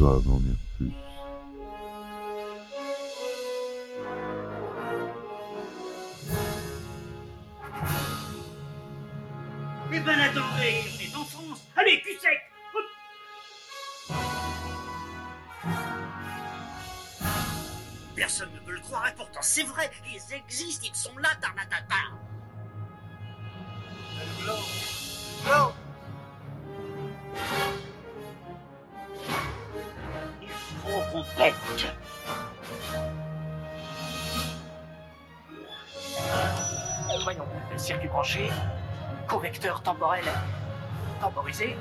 Histoire d'en dire plus. Eh ben on est en France. Allez, cul sec. Personne ne me le croire et pourtant c'est vrai, ils existent, ils sont là, Tarnatata Voyons, circuit branché, correcteur temporel temporisé.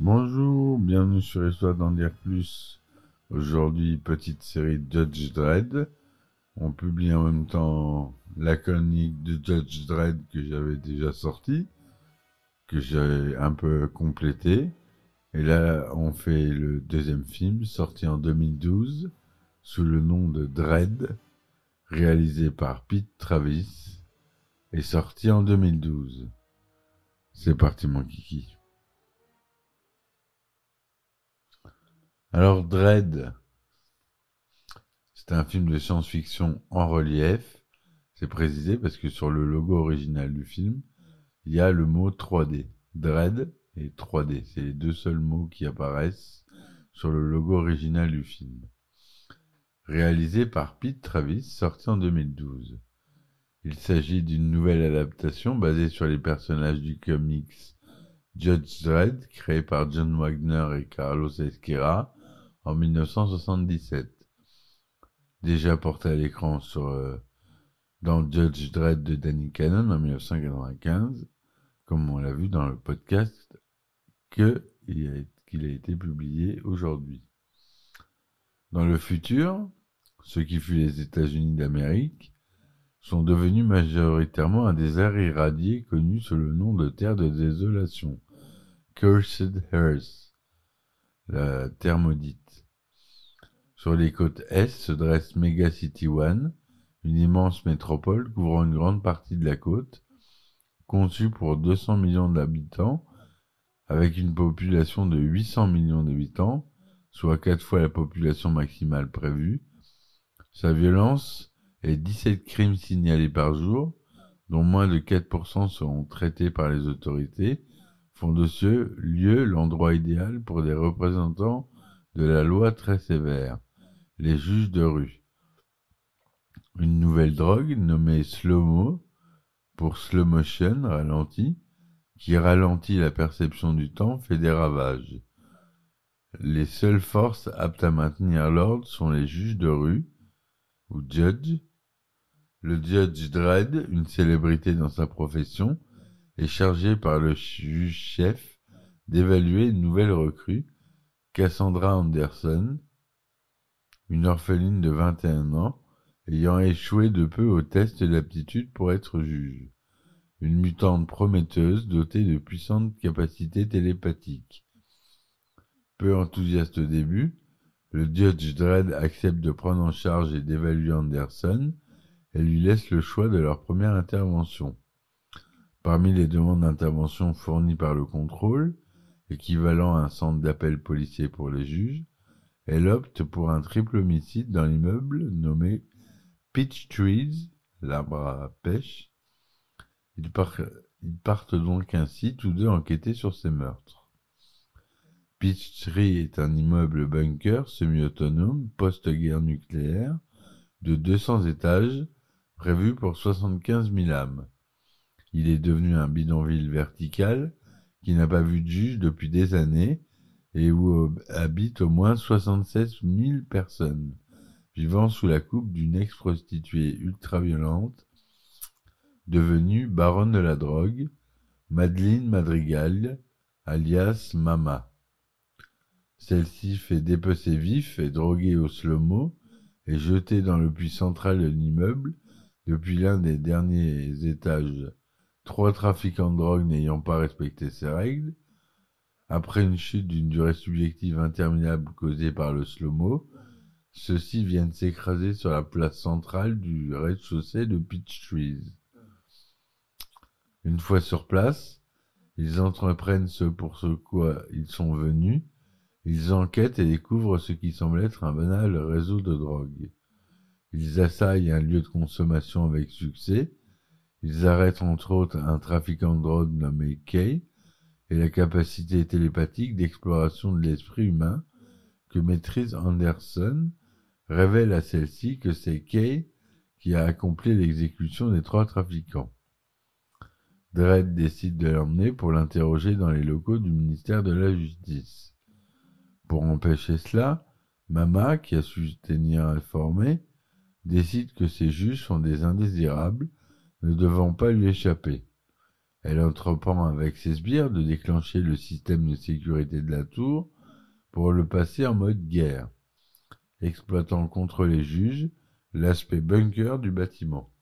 Bonjour, bienvenue sur Histoire d'en dire plus. Aujourd'hui, petite série Judge Dredd. On publie en même temps la chronique de Judge Dredd que j'avais déjà sortie, que j'ai un peu complété. Et là, on fait le deuxième film, sorti en 2012, sous le nom de Dredd, réalisé par Pete Travis, et sorti en 2012. C'est parti mon kiki. Alors Dredd, c'est un film de science-fiction en relief. C'est précisé parce que sur le logo original du film, il y a le mot 3D. Dredd et 3D, c'est les deux seuls mots qui apparaissent sur le logo original du film. Réalisé par Pete Travis, sorti en 2012. Il s'agit d'une nouvelle adaptation basée sur les personnages du comics Judge Dredd, créé par John Wagner et Carlos Esquera en 1977. Déjà porté à l'écran euh, dans Judge Dredd de Danny Cannon en 1995, comme on l'a vu dans le podcast qu'il a été publié aujourd'hui. Dans le futur, ce qui fut les États-Unis d'Amérique sont devenus majoritairement un désert irradié connu sous le nom de terre de désolation, Cursed Earth, la terre maudite. Sur les côtes est se dresse Mega City One, une immense métropole couvrant une grande partie de la côte, conçue pour 200 millions d'habitants, avec une population de 800 millions d'habitants, soit quatre fois la population maximale prévue. Sa violence et 17 crimes signalés par jour, dont moins de 4% seront traités par les autorités, font de ce lieu l'endroit idéal pour des représentants de la loi très sévère, les juges de rue. Une nouvelle drogue nommée slow-mo, pour slow motion ralenti, qui ralentit la perception du temps, fait des ravages. Les seules forces aptes à maintenir l'ordre sont les juges de rue, ou judge. Le judge Dredd, une célébrité dans sa profession, est chargé par le juge-chef d'évaluer une nouvelle recrue, Cassandra Anderson, une orpheline de 21 ans, ayant échoué de peu au test d'aptitude pour être juge. Une mutante prometteuse dotée de puissantes capacités télépathiques. Peu enthousiaste au début, le Judge Dredd accepte de prendre en charge et d'évaluer Anderson et lui laisse le choix de leur première intervention. Parmi les demandes d'intervention fournies par le contrôle, équivalent à un centre d'appel policier pour les juges, elle opte pour un triple homicide dans l'immeuble nommé Peach Trees, l'arbre à pêche. Ils partent donc ainsi tous deux enquêter sur ces meurtres. Peach Tree est un immeuble bunker semi-autonome post-guerre nucléaire de 200 étages prévu pour 75 000 âmes. Il est devenu un bidonville vertical qui n'a pas vu de juge depuis des années et où habitent au moins 76 000 personnes, vivant sous la coupe d'une ex-prostituée ultra-violente, devenue baronne de la drogue, Madeleine Madrigal, alias Mama. Celle-ci fait dépecer vif et droguer au slow-mo et jetée dans le puits central de l'immeuble depuis l'un des derniers étages, trois trafiquants de drogue n'ayant pas respecté ces règles, après une chute d'une durée subjective interminable causée par le slow-mo, ceux-ci viennent s'écraser sur la place centrale du rez-de-chaussée de Peach Trees. Une fois sur place, ils entreprennent ce pour ce quoi ils sont venus Ils enquêtent et découvrent ce qui semble être un banal réseau de drogue. Ils assaillent un lieu de consommation avec succès. Ils arrêtent entre autres un trafiquant de drogue nommé Kay et la capacité télépathique d'exploration de l'esprit humain que maîtrise Anderson révèle à celle-ci que c'est Kay qui a accompli l'exécution des trois trafiquants. Dredd décide de l'emmener pour l'interroger dans les locaux du ministère de la Justice. Pour empêcher cela, Mama, qui a su tenir informé, décide que ces juges sont des indésirables, ne devant pas lui échapper. Elle entreprend avec ses sbires de déclencher le système de sécurité de la tour pour le passer en mode guerre, exploitant contre les juges l'aspect bunker du bâtiment.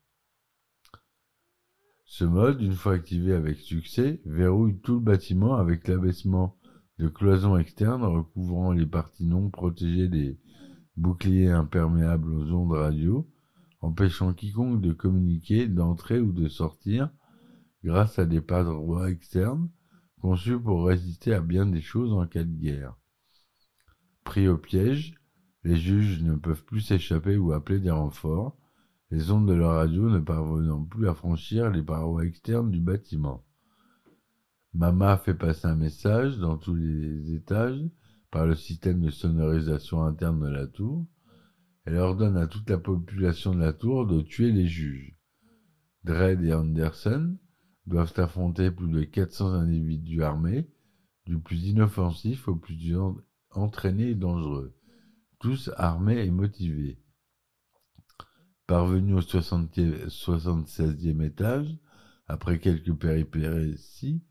Ce mode, une fois activé avec succès, verrouille tout le bâtiment avec l'abaissement de cloisons externes recouvrant les parties non protégées des boucliers imperméables aux ondes radio, empêchant quiconque de communiquer, d'entrer ou de sortir grâce à des parois externes conçus pour résister à bien des choses en cas de guerre. Pris au piège, les juges ne peuvent plus s'échapper ou appeler des renforts, les ondes de leur radio ne parvenant plus à franchir les parois externes du bâtiment. Mama fait passer un message dans tous les étages par le système de sonorisation interne de la tour. Elle ordonne à toute la population de la tour de tuer les juges. Dredd et Anderson doivent affronter plus de 400 individus armés, du plus inoffensif au plus entraîné et dangereux, tous armés et motivés. Parvenus au 76e étage, après quelques péripéties,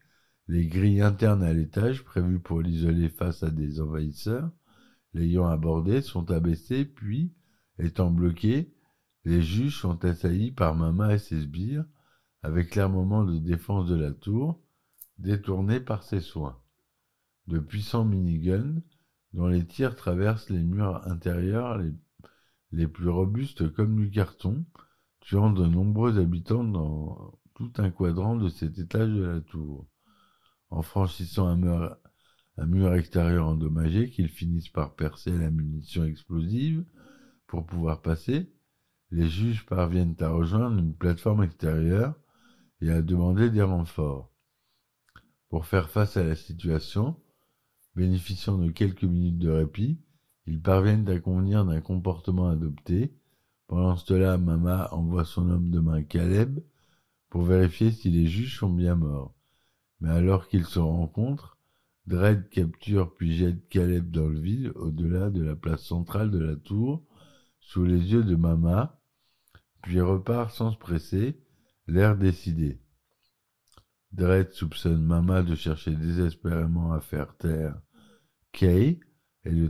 les grilles internes à l'étage, prévues pour l'isoler face à des envahisseurs, l'ayant abordé, sont abaissées, puis, étant bloqués, les juges sont assaillis par Mama et ses sbires, avec l'armement de défense de la tour, détourné par ses soins. De puissants miniguns, dont les tirs traversent les murs intérieurs les, les plus robustes comme du carton, tuant de nombreux habitants dans tout un quadrant de cet étage de la tour en franchissant un mur, extérieur endommagé qu'ils finissent par percer la munition explosive pour pouvoir passer, les juges parviennent à rejoindre une plateforme extérieure et à demander des renforts. Pour faire face à la situation, bénéficiant de quelques minutes de répit, ils parviennent à convenir d'un comportement adopté. Pendant cela, Mama envoie son homme de main Caleb pour vérifier si les juges sont bien morts mais alors qu'ils se rencontrent, Dredd capture puis jette Caleb dans le vide, au-delà de la place centrale de la tour, sous les yeux de Mama, puis repart sans se presser, l'air décidé. Dredd soupçonne Mama de chercher désespérément à faire taire Kay et le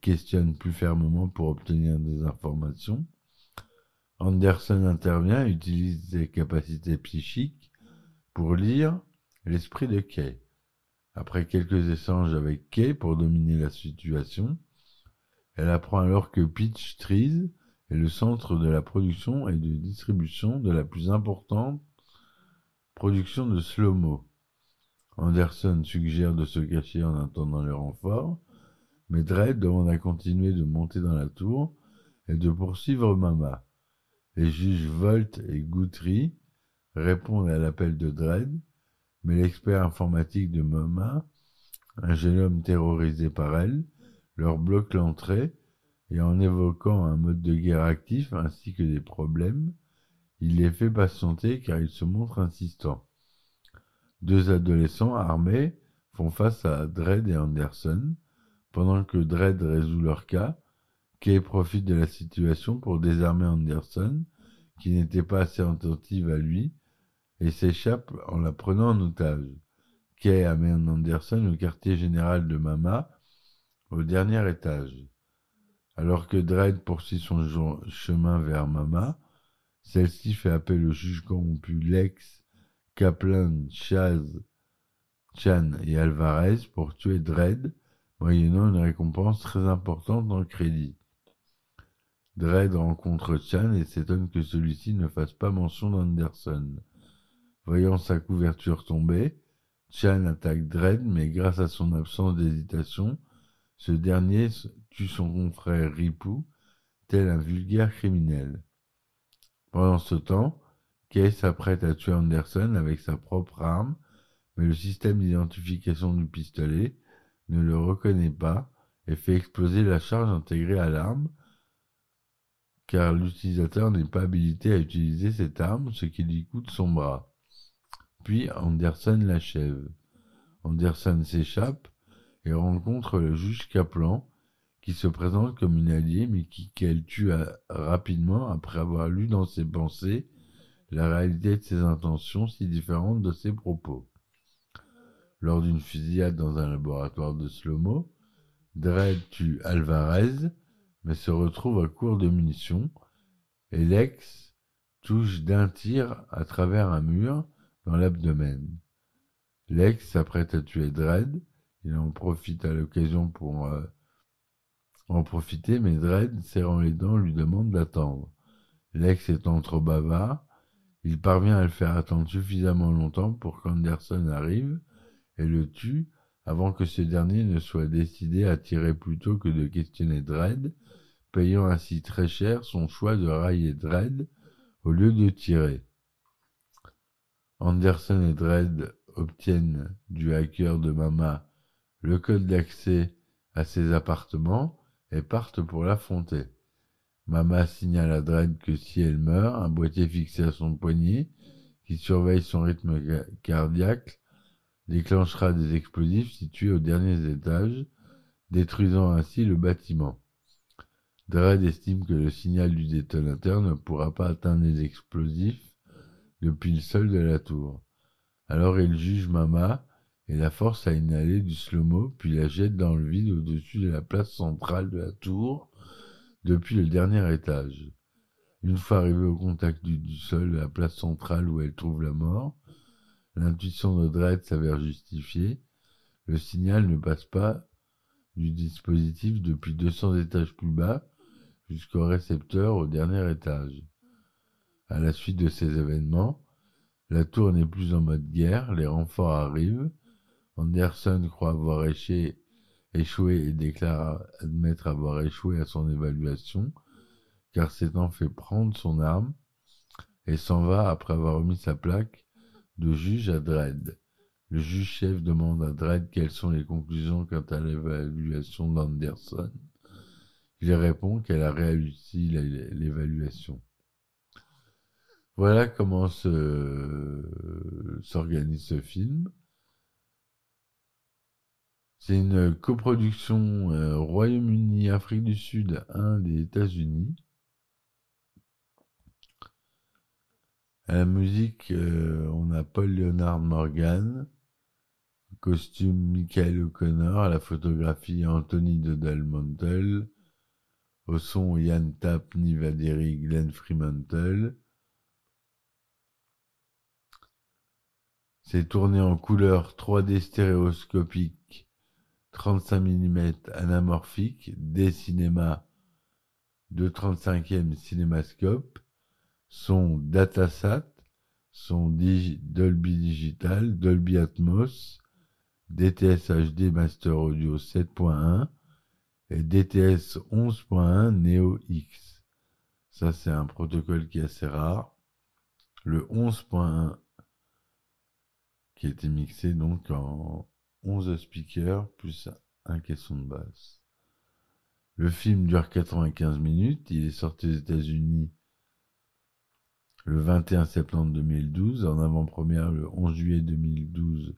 questionne plus fermement pour obtenir des informations. Anderson intervient, utilise ses capacités psychiques pour lire, l'esprit de Kay. Après quelques échanges avec Kay pour dominer la situation, elle apprend alors que Peach Trees est le centre de la production et de distribution de la plus importante production de slow-mo. Anderson suggère de se cacher en attendant le renfort, mais Dredd demande à continuer de monter dans la tour et de poursuivre Mama. Les juges Volt et Guthrie répondent à l'appel de Dredd mais l'expert informatique de Mama, un jeune homme terrorisé par elle, leur bloque l'entrée et en évoquant un mode de guerre actif ainsi que des problèmes, il les fait patienter car ils se montrent insistants. Deux adolescents armés font face à Dredd et Anderson. Pendant que Dredd résout leur cas, Kay profite de la situation pour désarmer Anderson, qui n'était pas assez attentive à lui, et s'échappe en la prenant en otage. Kay amène Anderson au quartier général de Mama, au dernier étage. Alors que Dredd poursuit son chemin vers Mama, celle-ci fait appel au juge corrompu Lex, Kaplan, Chaz, Chan et Alvarez pour tuer Dredd, moyennant une récompense très importante en crédit. Dredd rencontre Chan et s'étonne que celui-ci ne fasse pas mention d'Anderson. Voyant sa couverture tomber, Chan attaque Dredd, mais grâce à son absence d'hésitation, Ce dernier tue son confrère Ripou, tel un vulgaire criminel. Pendant ce temps, Kay s'apprête à tuer Anderson avec sa propre arme, mais le système d'identification du pistolet ne le reconnaît pas et fait exploser la charge intégrée à l'arme, car l'utilisateur n'est pas habilité à utiliser cette arme, ce qui lui coûte son bras. Puis Anderson l'achève. Anderson s'échappe et rencontre le juge Kaplan, qui se présente comme une alliée, mais qui qu'elle tue rapidement après avoir lu dans ses pensées la réalité de ses intentions si différentes de ses propos. Lors d'une fusillade dans un laboratoire de Slomo, Dredd tue Alvarez, mais se retrouve à court de munitions, et Lex touche d'un tir à travers un mur dans l'abdomen. Lex s'apprête à tuer Dredd, il en profite à l'occasion pour euh, en profiter, mais Dredd, serrant les dents, lui demande d'attendre. Lex étant trop bavard, il parvient à le faire attendre suffisamment longtemps pour qu'Anderson arrive et le tue avant que ce dernier ne soit décidé à tirer plutôt que de questionner Dredd, payant ainsi très cher son choix de railler Dredd au lieu de tirer. Anderson et Dredd obtiennent du hacker de Mama le code d'accès à ses appartements et partent pour l'affronter. Mama signale à Dredd que si elle meurt, un boîtier fixé à son poignet, qui surveille son rythme cardiaque, déclenchera des explosifs situés aux derniers étages, détruisant ainsi le bâtiment. Dredd estime que le signal du détonateur ne pourra pas atteindre les explosifs depuis le sol de la tour. Alors il juge Mama et la force à inhaler du slow puis la jette dans le vide au-dessus de la place centrale de la tour, depuis le dernier étage. Une fois arrivée au contact du, sol de la place centrale où elle trouve la mort, l'intuition de Dredd s'avère justifiée, le signal ne passe pas du dispositif depuis 200 étages plus bas jusqu'au récepteur au dernier étage. À la suite de ces événements, la tour n'est plus en mode guerre, les renforts arrivent, Anderson croit avoir échoué, et déclare admettre avoir échoué à son évaluation, car s'étant fait prendre son arme, et s'en va après avoir remis sa plaque de juge à Dredd. Le juge-chef demande à Dredd quelles sont les conclusions quant à l'évaluation d'Anderson. Il répond qu'elle a réussi l'évaluation. Voilà comment s'organise ce film. C'est une coproduction euh, Royaume-Uni, Afrique du Sud, Inde et États-Unis. À la musique, euh, on a Paul Leonard Morgan, costume Michael O'Connor, à la photographie Anthony de Dalmantel, au son Yann Tapp, Nivaderi, Glenn Fremantle. C'est tourné en couleur 3D stéréoscopique 35 mm anamorphique, des cinémas de 35e cinémascope, son datasat, son Dolby Digital, Dolby Atmos, DTS HD Master Audio 7.1 et DTS 11.1 Neo X. Ça, c'est un protocole qui est assez rare. Le 11.1 qui été mixé donc en 11 speakers plus un caisson de basse. Le film dure 95 minutes. Il est sorti aux États-Unis le 21 septembre 2012, en avant-première le 11 juillet 2012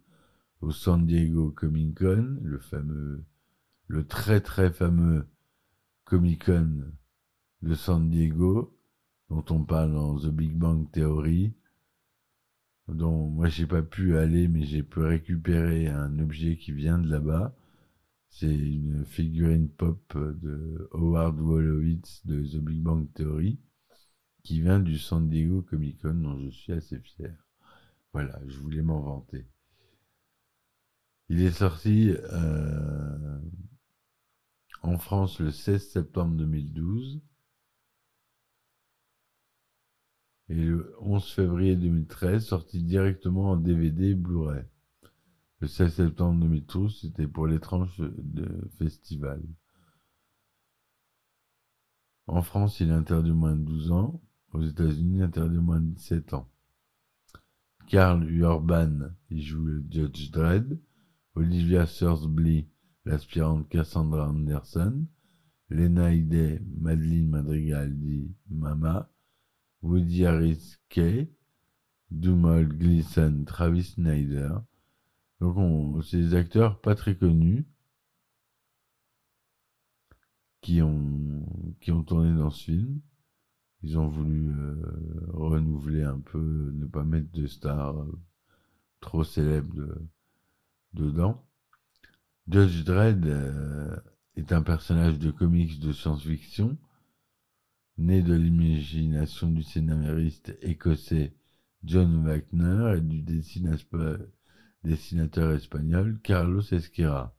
au San Diego Comic Con, le fameux, le très très fameux Comic Con de San Diego, dont on parle dans The Big Bang Theory, dont moi j'ai pas pu aller, mais j'ai pu récupérer un objet qui vient de là-bas. C'est une figurine pop de Howard Wolowitz de The Big Bang Theory, qui vient du San Diego Comic Con, dont je suis assez fier. Voilà, je voulais m'en vanter. Il est sorti euh, en France le 16 septembre 2012 et le 11 février 2013 sorti directement en DVD Blu-ray. Le 16 septembre 2012, c'était pour l'étrange de festival. En France, il est interdit moins de 12 ans. Aux États-Unis, interdit moins de 17 ans. Karl Urban, il joue le Judge Dredd. Olivia Thursby, l'aspirante Cassandra Anderson. Lena Headey, Madeleine Madrigal dit Mama. Woody Harris Kay. Dumol Gleason, Travis Snyder. Donc, on, c'est des acteurs pas très connus qui ont, qui ont tourné dans ce film. Ils ont voulu euh, renouveler un peu, ne pas mettre de stars euh, trop célèbres de, dedans. Judge Dredd euh, est un personnage de comics de science-fiction, né de l'imagination du scénariste écossais John Wagner et du dessinateur espagnol Carlos Esquera.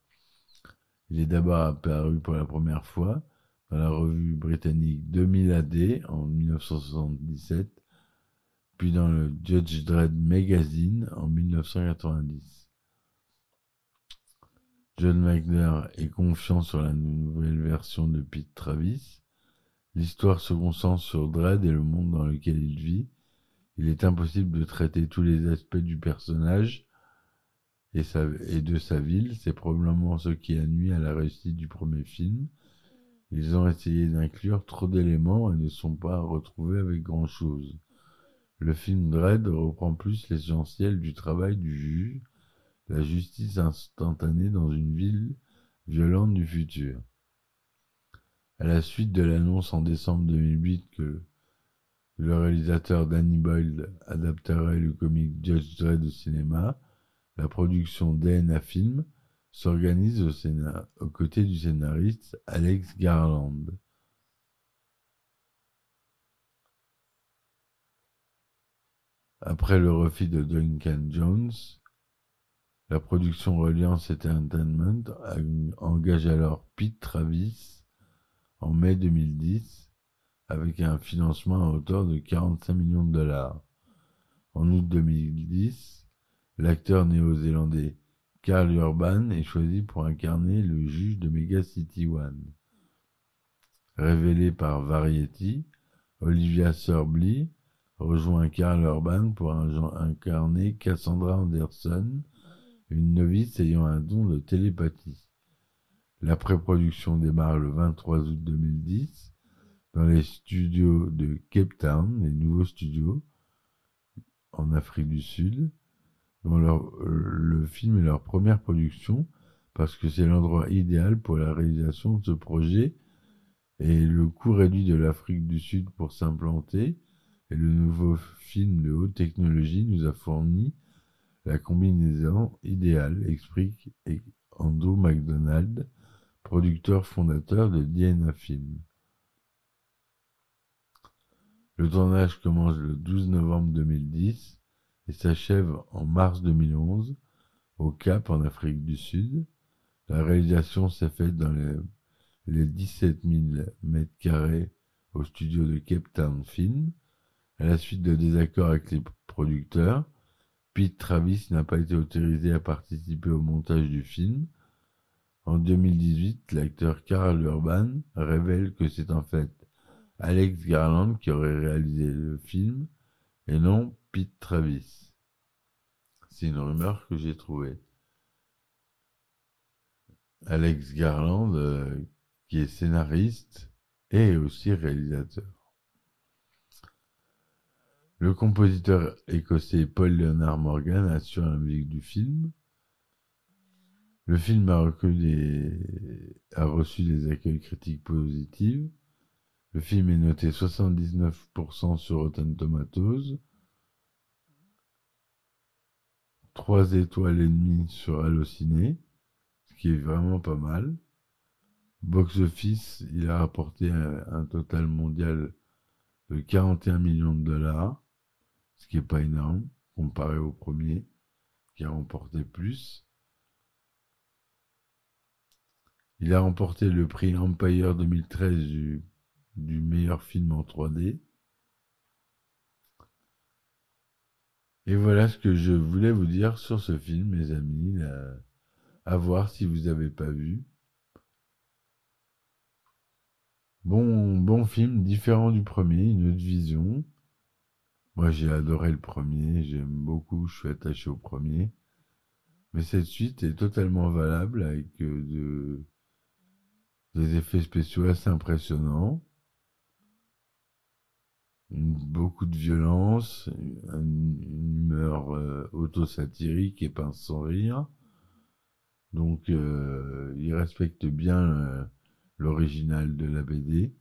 Il est d'abord apparu pour la première fois dans la revue britannique 2000 AD en 1977, puis dans le Judge Dredd Magazine en 1990. John Wagner est confiant sur la nouvelle version de Pete Travis. L'histoire se concentre sur Dredd et le monde dans lequel il vit. Il est impossible de traiter tous les aspects du personnage et, de sa ville. C'est probablement ce qui a nuit à la réussite du premier film. Ils ont essayé d'inclure trop d'éléments et ne sont pas retrouvés avec grand chose. Le film Dredd reprend plus l'essentiel du travail du juge, la justice instantanée dans une ville violente du futur. À la suite de l'annonce en décembre 2008 que le réalisateur Danny Boyle adapterait le comic Judge Dredd au cinéma, la production DNA Film s'organise au aux côtés du scénariste Alex Garland. Après le refus de Duncan Jones, la production Reliance Entertainment engage alors Pete Travis en mai 2010 avec un financement à hauteur de 45 millions de dollars. En août 2010, l'acteur néo-zélandais Carl Urban est choisi pour incarner le juge de Mega City One. Révélé par Variety, Olivia Surbley rejoint Carl Urban pour incarner Cassandra Anderson, une novice ayant un don de télépathie. La pré-production démarre le 23 août 2010 dans les studios de Cape Town, les nouveaux studios en Afrique du Sud, dont le film est leur première production parce que c'est l'endroit idéal pour la réalisation de ce projet et le coût réduit de l'Afrique du Sud pour s'implanter et le nouveau film de haute technologie nous a fourni la combinaison idéale, explique Ando McDonald, producteur fondateur de DNA Film. Le tournage commence le 12 novembre 2010 et s'achève en mars 2011 au Cap en Afrique du Sud. La réalisation s'est faite dans les, les 17 000 mètres carrés au studio de Cape Town Film. À la suite de désaccords avec les producteurs, Pete Travis n'a pas été autorisé à participer au montage du film. En 2018, l'acteur Carl Urban révèle que c'est en fait Alex Garland qui aurait réalisé le film et non Pete Travis. C'est une rumeur que j'ai trouvée. Alex Garland, euh, qui est scénariste et aussi réalisateur. Le compositeur écossais Paul Leonard Morgan assure la musique du film. Le film a, a reçu des accueils critiques positifs. Le film est noté 79% sur Rotten Tomatoes, 3 étoiles et demie sur Allociné, ce qui est vraiment pas mal. Box Office, il a rapporté un, total mondial de 41 millions de dollars ce qui n'est pas énorme comparé au premier qui a remporté plus. Il a remporté le prix Empire 2013 du, meilleur film en 3D. Et voilà ce que je voulais vous dire sur ce film, mes amis. là. À voir si vous n'avez pas vu. Bon, bon film, différent du premier, une autre vision. Moi, j'ai adoré le premier, j'aime beaucoup, je suis attaché au premier. Mais cette suite est totalement valable avec euh, de, des effets spéciaux assez impressionnants. Beaucoup de violence, une, une humeur euh, auto-satirique et pince sans rire. Donc, euh, il respecte bien euh, l'original de la BD.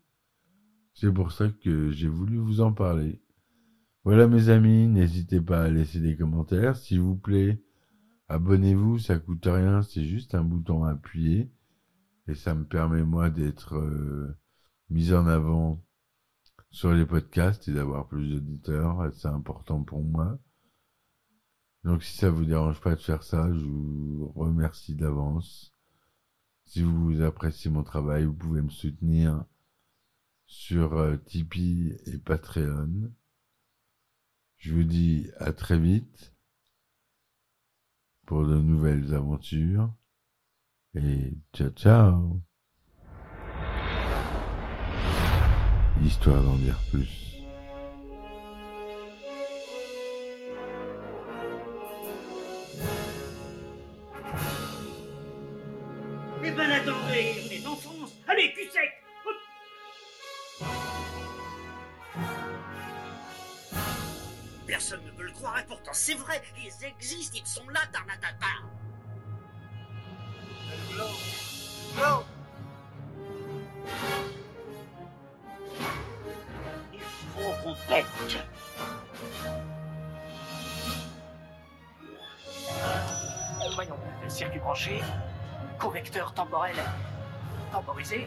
C'est pour ça que j'ai voulu vous en parler. Voilà mes amis, n'hésitez pas à laisser des commentaires, s'il vous plaît. Abonnez-vous, ça coûte rien, c'est juste un bouton à appuyer. Et ça me permet moi d'être euh, mis en avant sur les podcasts et d'avoir plus d'auditeurs, c'est important pour moi. Donc si ça vous dérange pas de faire ça, je vous remercie d'avance. Si vous appréciez mon travail, vous pouvez me soutenir sur euh, Tipeee et Patreon. Je vous dis à très vite pour de nouvelles aventures. Et ciao ciao Histoire d'en dire plus. Eh ben attendez, on. Allez, cul sec Personne ne veut le croire et pourtant c'est vrai, ils existent, ils sont là, Tarnatata. Il faut qu'on. Voyons, circuit branché, correcteur temporel temporisé,